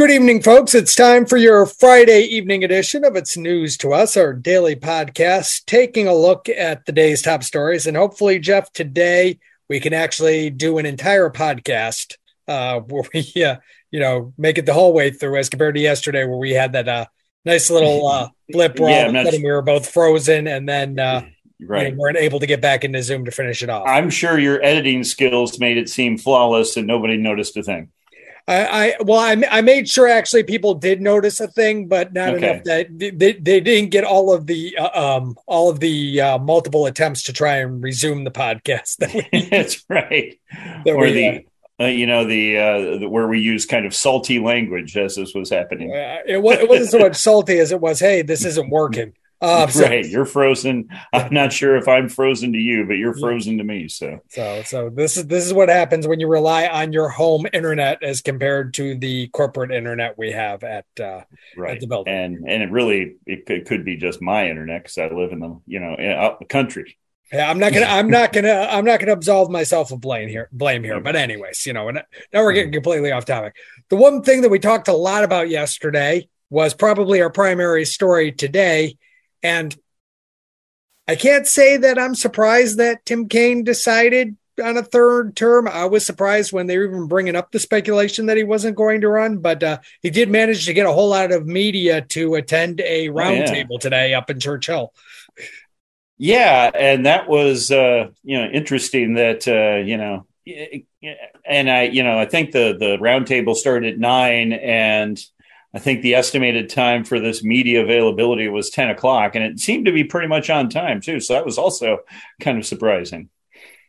Good evening, folks. It's time for your Friday evening edition of It's News to Us, our daily podcast, taking a look at the day's top stories. And hopefully, Jeff, today we can actually do an entire podcast uh, where we, uh, you know, make it the whole way through as compared to yesterday where we had that uh, nice little uh, blip where Yeah, all of a I'm not- sudden we were both frozen and then uh, Right. you know, weren't able to get back into Zoom to finish it off. I'm sure your editing skills made it seem flawless and nobody noticed a thing. I, I well, I, I made sure actually people did notice a thing, but not Okay. enough that they, they didn't get all of the uh, um all of the uh, multiple attempts to try and resume the podcast. That we, That's right. that or the, uh, you know, the, uh, the where we use kind of salty language as this was happening. uh, it, wa- it wasn't so much salty as it was, hey, this isn't working. Um, so, right. You're frozen. I'm not sure if I'm frozen to you, but you're frozen to me. So so so this is this is what happens when you rely on your home internet as compared to the corporate internet we have at uh, right. the building. And and it really it could, could be just my internet because I live in the you know in- out the country. Yeah, I'm not gonna. I'm not gonna. I'm not gonna absolve myself of blame here. Blame here. But anyways, you know, and now we're getting completely off topic. The one thing that we talked a lot about yesterday was probably our primary story today, and I can't say that I'm surprised that Tim Kaine decided on a third term. I was surprised when they were even bringing up the speculation that he wasn't going to run, but uh, he did manage to get a whole lot of media to attend a yeah. roundtable today up in Churchill. Yeah, and that was uh, you know interesting that uh, you know, and I you know I think the the roundtable started at nine, and I think the estimated time for this media availability was ten o'clock, and it seemed to be pretty much on time too. So that was also kind of surprising.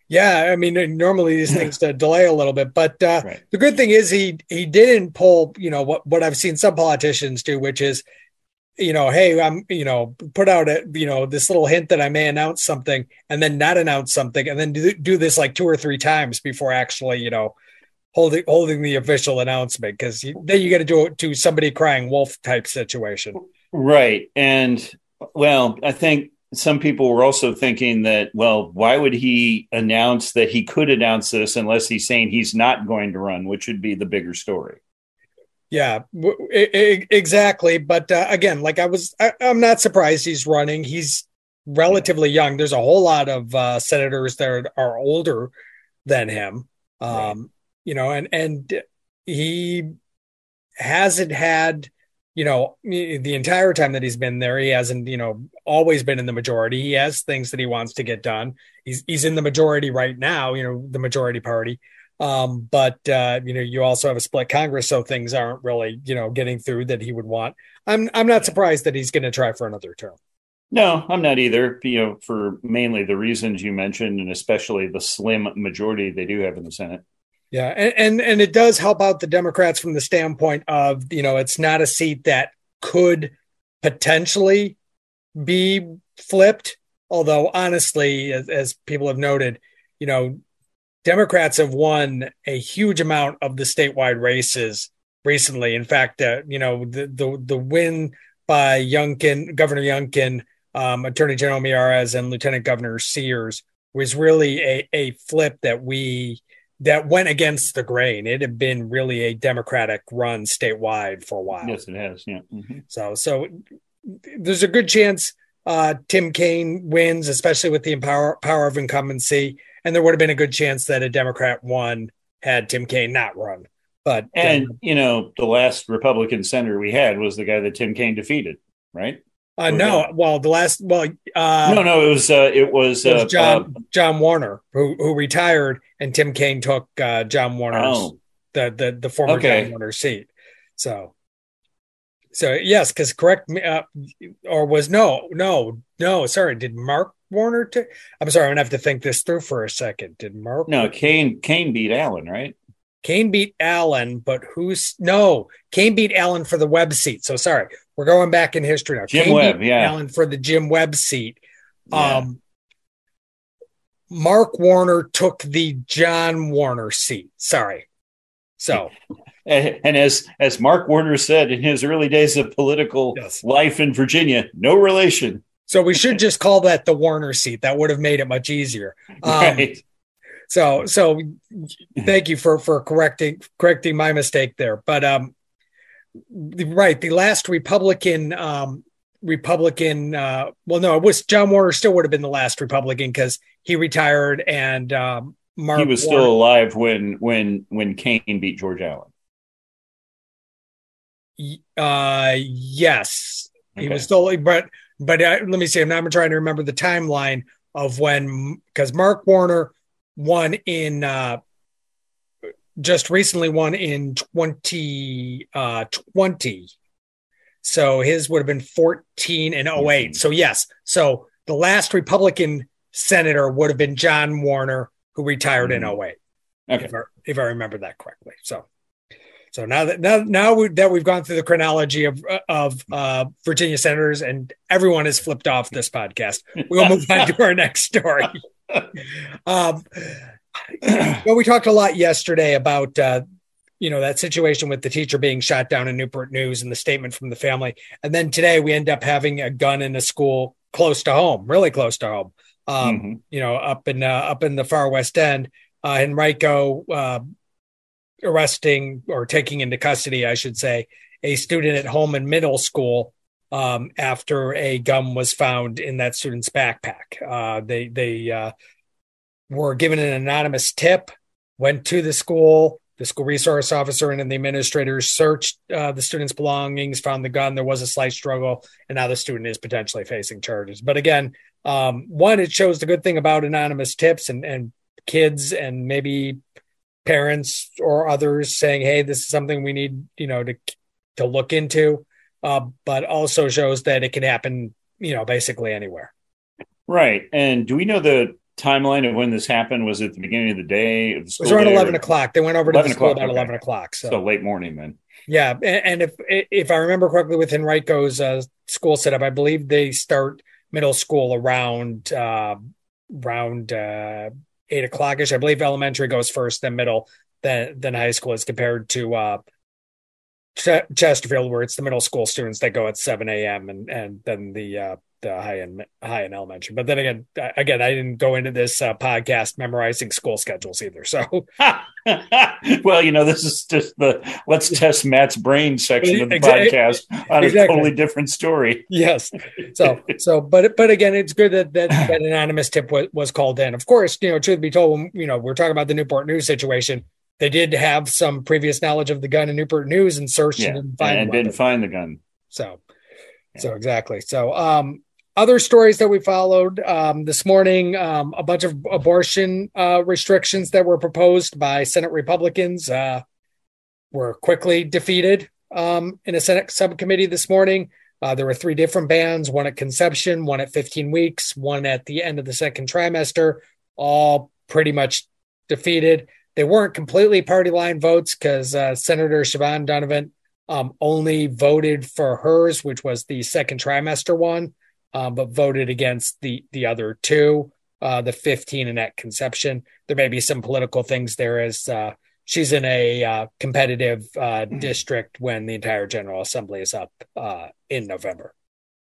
Yeah, I mean, normally these things uh, delay a little bit, but uh, Right. the good thing is he he didn't pull, you know, what what I've seen some politicians do, which is, you know, hey, I'm, you know, put out a, you know, this little hint that I may announce something, and then not announce something, and then do, do this like two or three times before actually, you know, holding holding the official announcement, because then you got to do it to somebody crying wolf type situation. Right. And well, I think some people were also thinking that, well, why would he announce that he could announce this unless he's saying he's not going to run, which would be the bigger story. Yeah, w- exactly. But uh, again, like I was, I, I'm not surprised he's running. He's relatively young. There's a whole lot of uh, senators that are older than him. Um. You know, and and he hasn't had, you know, the entire time that he's been there, he hasn't, you know, always been in the majority. He has things that he wants to get done. He's he's in the majority right now. You know, the majority party. Um, but uh, you know, you also have a split Congress, so things aren't really, you know, getting through that he would want. I'm I'm not surprised that he's going to try for another term. No, I'm not either. You know, for mainly the reasons you mentioned, and especially the slim majority they do have in the Senate. Yeah, and, and and it does help out the Democrats from the standpoint of you know it's not a seat that could potentially be flipped. Although honestly, as, as people have noted, you know, Democrats have won a huge amount of the statewide races recently. In fact, uh, you know the the the win by Youngkin, Governor Youngkin, um, Attorney General Miyares, and Lieutenant Governor Sears was really a a flip that we that went against the grain. It had been really a Democratic run statewide for a while. Yes, it has. Yeah. Mhm. So, so there's a good chance uh, Tim Kaine wins, especially with the power power of incumbency, and there would have been a good chance that a Democrat won had Tim Kaine not run. But And you know, the last Republican senator we had was the guy that Tim Kaine defeated, right? Uh, no, well, the last well, uh, no, no, it was uh, it was, it was uh, John John Warner who who retired, and Tim Kaine took uh, John Warner's Oh. the the the former Okay. John Warner seat. So, so yes, because correct me, uh, or was no, no, no. Sorry, did Mark Warner? T- I'm sorry, I'm gonna have to think this through for a second. Did Mark? no Kaine Kaine beat Allen, right? Kaine beat Allen, but who's no? Kaine beat Allen for the Webb seat. So sorry, we're going back in history now. Jim Webb, yeah. Allen for the Jim Webb seat. Yeah. Um, Mark Warner took the John Warner seat. Sorry. So And, as as Mark Warner said in his early days of political Yes. life in Virginia, no relation. so we should just call that the Warner seat. That would have made it much easier. Um, right. So so thank you for for correcting correcting my mistake there. But um right, the last Republican um Republican uh well no, it was John Warner still would have been the last Republican because he retired and um Mark he was Warner- still alive when when when Kaine beat George Allen. uh yes. He was still but but uh, let me see, I'm not trying to remember the timeline of when because Mark Warner won in uh just recently won in 2020. uh 20 so his would have been 14 and 8 so yes so the last republican senator would have been john warner who retired in 8 Okay. if, I, if i remember that correctly so so now that now now we, that we've gone through the chronology of of uh, Virginia senators and everyone has flipped off this podcast, we'll move on to our next story. Um, well, we talked a lot yesterday about uh, you know that situation with the teacher being shot down in Newport News and the statement from the family, and then today we end up having a gun in a school close to home, really close to home. Um, Mhm. You know, up in uh, up in the far west end, uh, Henrico uh, arresting or taking into custody, I should say, a student at Holman Middle School um, after a gun was found in that student's backpack. Uh, they they uh, were given an anonymous tip, went to the school. The school resource officer and the administrators searched uh, the student's belongings, found the gun. There was a slight struggle, and now the student is potentially facing charges. But again, um, one, it shows the good thing about anonymous tips and, and kids and maybe parents or others saying, "Hey, this is something we need, you know, to to look into." Uh, but also shows that it can happen, you know, basically anywhere. Right. And do we know the timeline of when this happened? Was it the beginning of the day? Of the It was around day, or- eleven o'clock. They went over to the 11 school o'clock, about okay. eleven o'clock. So, So late morning then. yeah, and, and if if I remember correctly, with Henrico's uh, school setup, I believe they start middle school around uh, around uh, eight o'clock ish. I believe elementary goes first, then middle, then then high school is compared to uh, Ch- Chesterfield, where it's the middle school students that go at seven a.m. and and then the uh, the high end high end elementary. But then again, again, I didn't go into this uh, podcast memorizing school schedules either. So well, you know, this is just the let's test Matt's brain section of the Exactly. podcast on a totally different story. yes, so so, but but again, it's good that that, that anonymous tip was, was called in. Of course, you know, truth be told, you know, we're talking about the Newport News situation. They did have some previous knowledge of the gun in Newport News and searched Yeah. and didn't find and didn't find the gun. So, so exactly. So, um, other stories that we followed um, this morning, um, a bunch of abortion uh, restrictions that were proposed by Senate Republicans uh, were quickly defeated um, in a Senate subcommittee this morning. Uh, there were three different bans: one at conception, one at 15 weeks, one at the end of the second trimester. All pretty much defeated. They weren't completely party line votes because uh, Senator Siobhan Dunnavant um, only voted for hers, which was the second trimester one, um, but voted against the the other two, uh, the 15 and at conception. There may be some political things there as uh, she's in a uh, competitive uh, district when the entire General Assembly is up uh, in November.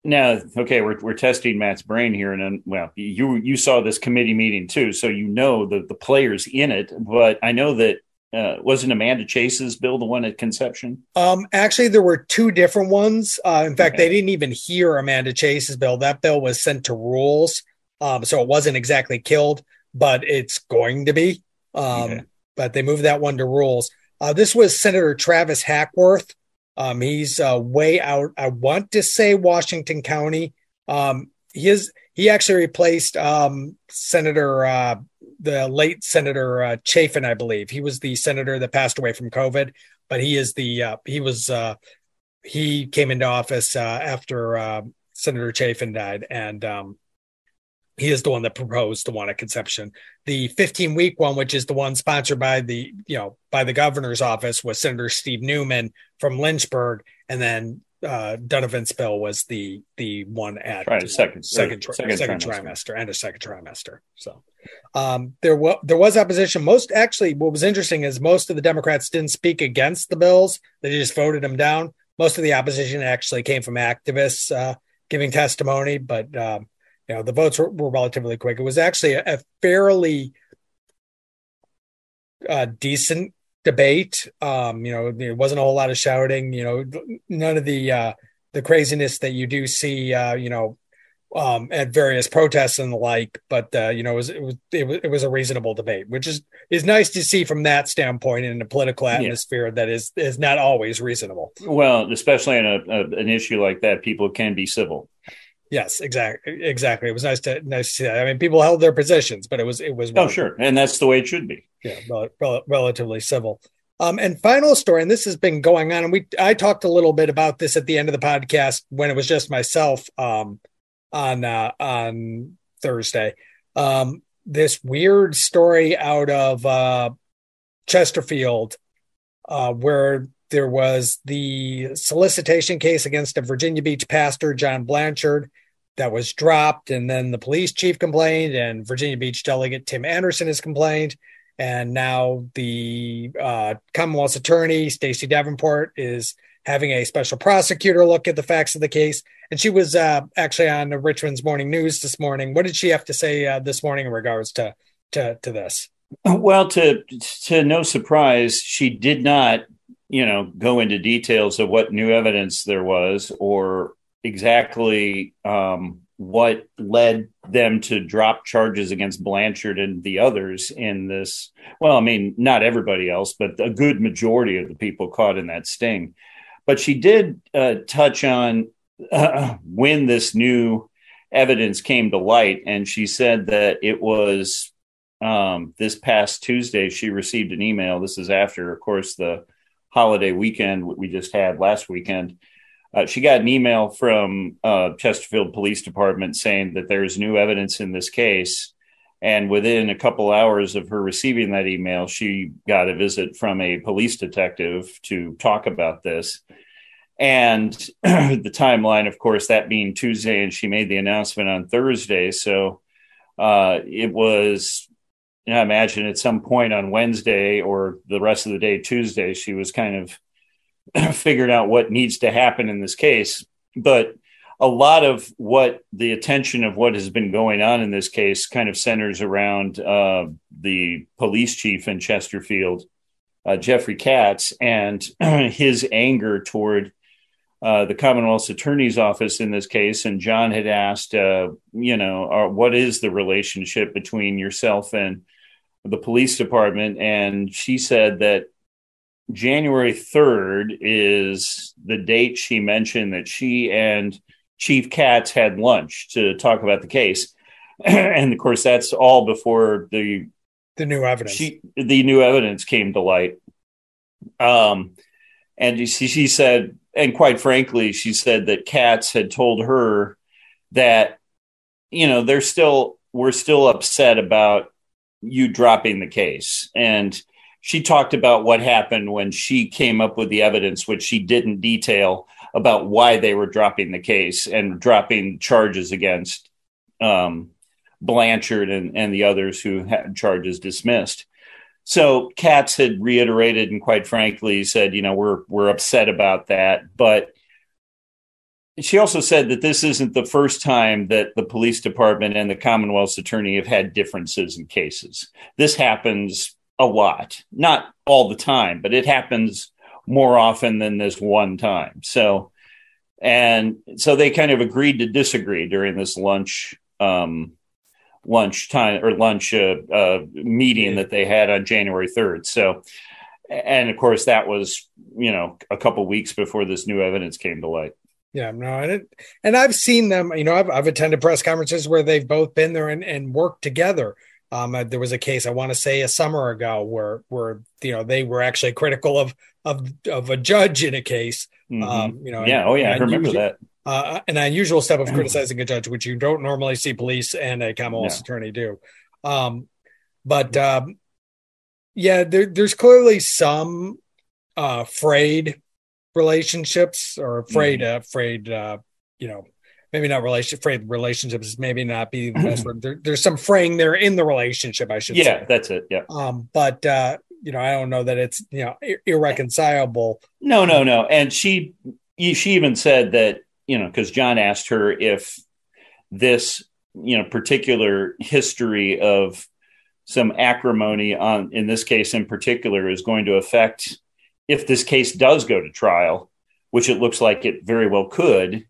Now, okay, we're we're testing Matt's brain here, and then, well, you you saw this committee meeting too, so you know the the players in it. But I know that uh, wasn't Amanda Chase's bill the one at conception? Um, actually, there were two different ones. Uh, in fact, Okay. they didn't even hear Amanda Chase's bill. That bill was sent to rules, um, so it wasn't exactly killed, but it's going to be. Um, Okay. But they moved that one to rules. Uh, this was Senator Travis Hackworth. Um, he's uh, way out. I want to say Washington County. Um, he is. He actually replaced um, Senator, uh, the late Senator uh, Chafin, I believe. He was the senator that passed away from COVID but he is the uh, he was uh, he came into office uh, after uh, Senator Chafin died, and um, he is the one that proposed the one at conception. The 15 week one, which is the one sponsored by the you know by the governor's office, was Senator Steve Newman from Lynchburg, and then uh, Dunnavant's bill was the the one at right, second second, tri- second, second trimester. trimester and a second trimester. So um, there was there was opposition. Most actually, what was interesting is most of the Democrats didn't speak against the bills; they just voted them down. Most of the opposition actually came from activists uh, giving testimony, but um, you know the votes were, were, relatively quick. It was actually a, a fairly uh, decent debate. Um, you know, there wasn't a whole lot of shouting. You know, none of the uh, the craziness that you do see. Uh, you know, um, at various protests and the like. But uh, you know, it was, it was it was it was a reasonable debate, which is is nice to see from that standpoint in a political atmosphere yeah. that is is not always reasonable. Well, especially in a, a, an issue like that, people can be civil. Yes, exactly. Exactly. It was nice to nice to see that. I mean, people held their positions, but it was it was. Oh, sure, and that's the way it should be. Yeah, rel- rel- relatively civil. Um, and final story, and this has been going on, and we I talked a little bit about this at the end of the podcast when it was just myself um, on uh, on Thursday. Um, this weird story out of uh, Chesterfield, uh, where there was the solicitation case against a Virginia Beach pastor, John Blanchard, that was dropped. And then the police chief complained, and Virginia Beach delegate Tim Anderson has complained. And now the uh, Commonwealth's attorney, Stacey Davenport, is having a special prosecutor look at the facts of the case. And she was uh, actually on the Richmond's Morning News this morning. What did she have to say uh, this morning in regards to, to, to this? Well, to to no surprise, she did not you know go into details of what new evidence there was or exactly um, what led them to drop charges against Blanchard and the others in this. Well, I mean, not everybody else, but a good majority of the people caught in that sting. But she did uh, touch on uh, when this new evidence came to light, and she said that it was um, this past Tuesday. She received an email. This is after, of course, the holiday weekend we just had last weekend. Uh, she got an email from uh, Chesterfield Police Department saying that there's new evidence in this case. And within a couple hours of her receiving that email, she got a visit from a police detective to talk about this. And the timeline, of course, that being Tuesday, and she made the announcement on Thursday. So uh, it was I imagine at some point on Wednesday or the rest of the day Tuesday, she was kind of figured out what needs to happen in this case. But a lot of what the attention of what has been going on in this case kind of centers around uh, the police chief in Chesterfield, uh, Jeffrey Katz, and his anger toward uh, the Commonwealth's Attorney's Office in this case. And John had asked, uh, you know, uh, what is the relationship between yourself and the police department, and she said that January 3rd is the date she mentioned that she and Chief Katz had lunch to talk about the case. and of course, that's all before the the new evidence. She, the new evidence came to light. Um, and she, she said, and quite frankly, she said that Katz had told her that, you know, they're still, we're still upset about you dropping the case. And she talked about what happened when she came up with the evidence, which she didn't detail about why they were dropping the case and dropping charges against um, Blanchard and, and the others who had charges dismissed. So Katz had reiterated and quite frankly said, you know, we're we're upset about that, but she also said that this isn't the first time that the police department and the Commonwealth's attorney have had differences in cases. This happens a lot, not all the time, but it happens more often than this one time. So, and so they kind of agreed to disagree during this lunch, um, lunch time or lunch uh, uh, meeting that they had on January 3rd. So, and of course, that was, you know, a couple weeks before this new evidence came to light. Yeah, no, and it, and I've seen them. You know, I've, I've attended press conferences where they've both been there and, and worked together. Um, uh, there was a case I want to say a summer ago where where you know they were actually critical of of of a judge in a case. Mm-hmm. Um, you know, yeah, and, oh yeah, I remember usually, that. Uh, an unusual step of criticizing a judge, which you don't normally see police and a Commonwealth no. attorney do. Um, but um, yeah, there, there's clearly some uh, frayed relationships or afraid, mm-hmm. uh, afraid, uh, you know, maybe not relation frayed relationships, maybe not be the best word. There, there's some fraying there in the relationship, I should yeah, say. Yeah, that's it. Yeah. Um, but uh, you know, I don't know that it's you know irreconcilable. No, no, no. And she she even said that you know because John asked her if this you know particular history of some acrimony on in this case in particular is going to affect if this case does go to trial, which it looks like it very well could.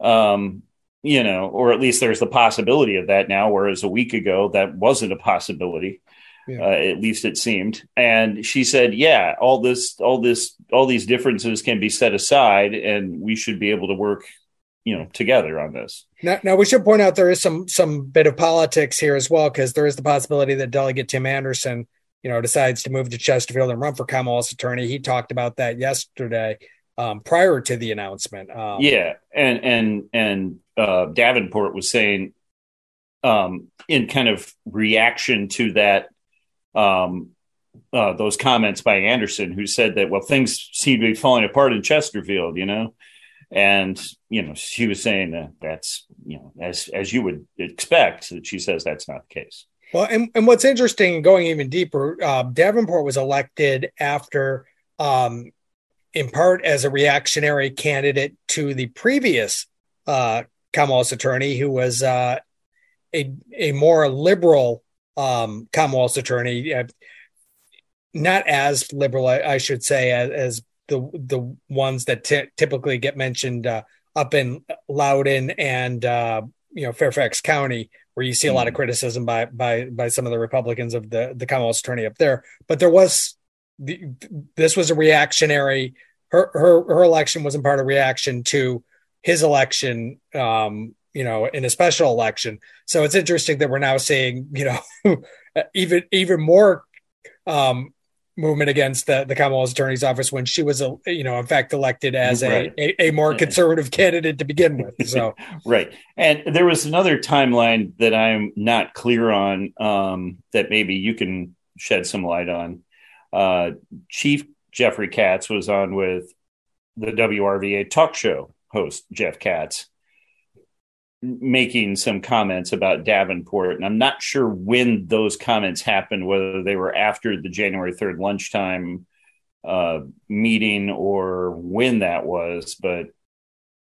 Um, you know, or at least there's the possibility of that now, whereas a week ago that wasn't a possibility yeah. uh, at least it seemed. And she said, "Yeah, all this, all this, all these differences can be set aside, and we should be able to work." you know together on this now, now we should point out there is some some bit of politics here as well because there is the possibility that delegate tim anderson you know decides to move to chesterfield and run for commonwealth's attorney he talked about that yesterday um, prior to the announcement um, yeah and and and uh, davenport was saying um, in kind of reaction to that um, uh, those comments by Anderson, who said that well things seem to be falling apart in Chesterfield, you know, and you know she was saying that that's you know as as you would expect that she says that's not the case. Well, and, and what's interesting, going even deeper, uh, Davenport was elected after, um, in part, as a reactionary candidate to the previous uh, Commonwealth's attorney, who was uh, a a more liberal um, Commonwealth's attorney, uh, not as liberal, I, I should say, as, as, the the ones that t- typically get mentioned uh, up in Loudoun and uh, you know Fairfax County, where you see a lot of mm. criticism by by by some of the Republicans of the the Commonwealth's attorney up there. But there was the, this was a reactionary. Her her her election was in part a reaction to his election um, you know, in a special election. So it's interesting that we're now seeing, you know, even even more um, movement against the, the Commonwealth Attorney's Office when she was, a, you know, in fact, elected as right. a, a, a, more conservative candidate to begin with. So, right. And there was another timeline that I'm not clear on um, that maybe you can shed some light on. Uh, Chief Jeffrey Katz was on with the WRVA talk show host, Jeff Katz making some comments about Davenport, and I'm not sure when those comments happened, whether they were after the January 3rd lunchtime uh, meeting or when that was. But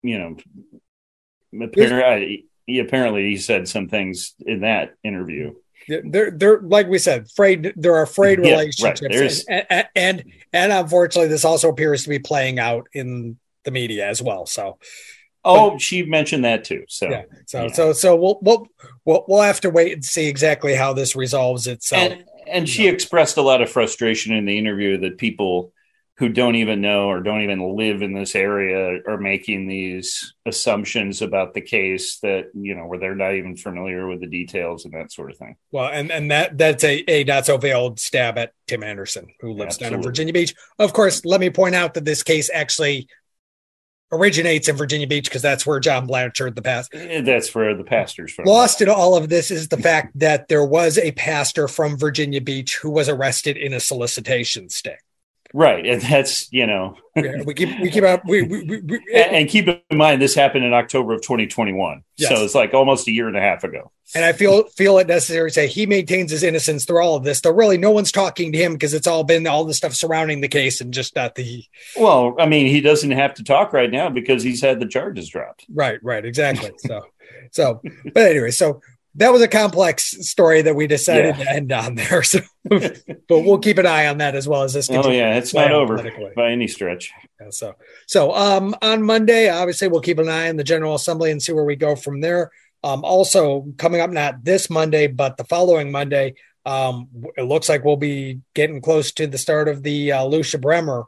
you know, apparently, he apparently he said some things in that interview. They're they're like we said, frayed. There are frayed yeah, relationships, right. and, and, and and unfortunately, this also appears to be playing out in the media as well. So Oh, but, she mentioned that too. So yeah. So yeah. so so we'll, we'll we'll we'll have to wait and see exactly how this resolves itself. And, and she know. expressed a lot of frustration in the interview that people who don't even know or don't even live in this area are making these assumptions about the case that you know where they're not even familiar with the details and that sort of thing. Well, and and that that's a a not so veiled stab at Tim Anderson who lives Absolutely. down in Virginia Beach. Of course, let me point out that this case actually originates in Virginia Beach because that's where John Blanchard, the past, eh, that's where the pastor's from. Lost in all of this is the fact that there was a pastor from Virginia Beach who was arrested in a solicitation sting. Right, and that's you know yeah, we keep we keep out we, we, we, we and, and, keep in mind this happened in October of 2021, yes. so it's like almost a year and a half ago. And I feel feel it necessary to say he maintains his innocence through all of this. Though really, no one's talking to him because it's all been all the stuff surrounding the case and just not the. Well, I mean, he doesn't have to talk right now because he's had the charges dropped. Right, right, exactly. So, so, but anyway, so that was a complex story that we decided yeah. to end on there. So, but we'll keep an eye on that as well as this. Oh yeah, it's not over by any stretch. Yeah, so, so um, on Monday, obviously, we'll keep an eye on the General Assembly and see where we go from there. Um, also coming up, not this Monday, but the following Monday, um, it looks like we'll be getting close to the start of the uh, Lucia Bremer,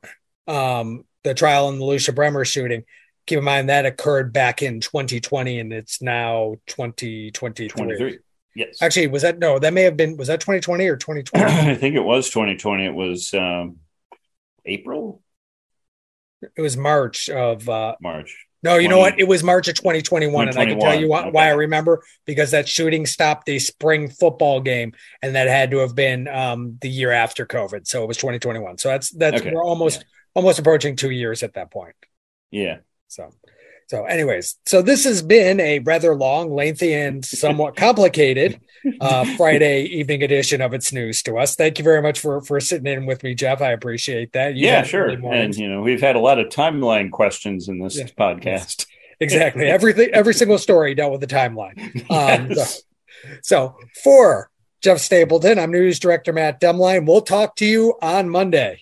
um, the trial in the Lucia Bremer shooting keep in mind that occurred back in 2020 and it's now 2023. Yes. Actually, was that no, that may have been was that 2020 or 2020? I think it was 2020. It was um April. It was March of uh March. No, you 20, know what? It was March of 2021, and I can tell you why, okay. why, I remember because that shooting stopped a spring football game, and that had to have been um, the year after COVID. So it was 2021. So that's that's okay. we're almost yeah. almost approaching two years at that point. Yeah. So so, anyways, so this has been a rather long, lengthy, and somewhat complicated uh, Friday evening edition of It's News to us. Thank you very much for for sitting in with me, Jeff. I appreciate that. You yeah, sure. And you know, we've had a lot of timeline questions in this yeah. podcast. Exactly. Everything, every single story dealt with the timeline. Um, yes. so, so, for Jeff Stapleton, I'm News Director Matt Demline. We'll talk to you on Monday.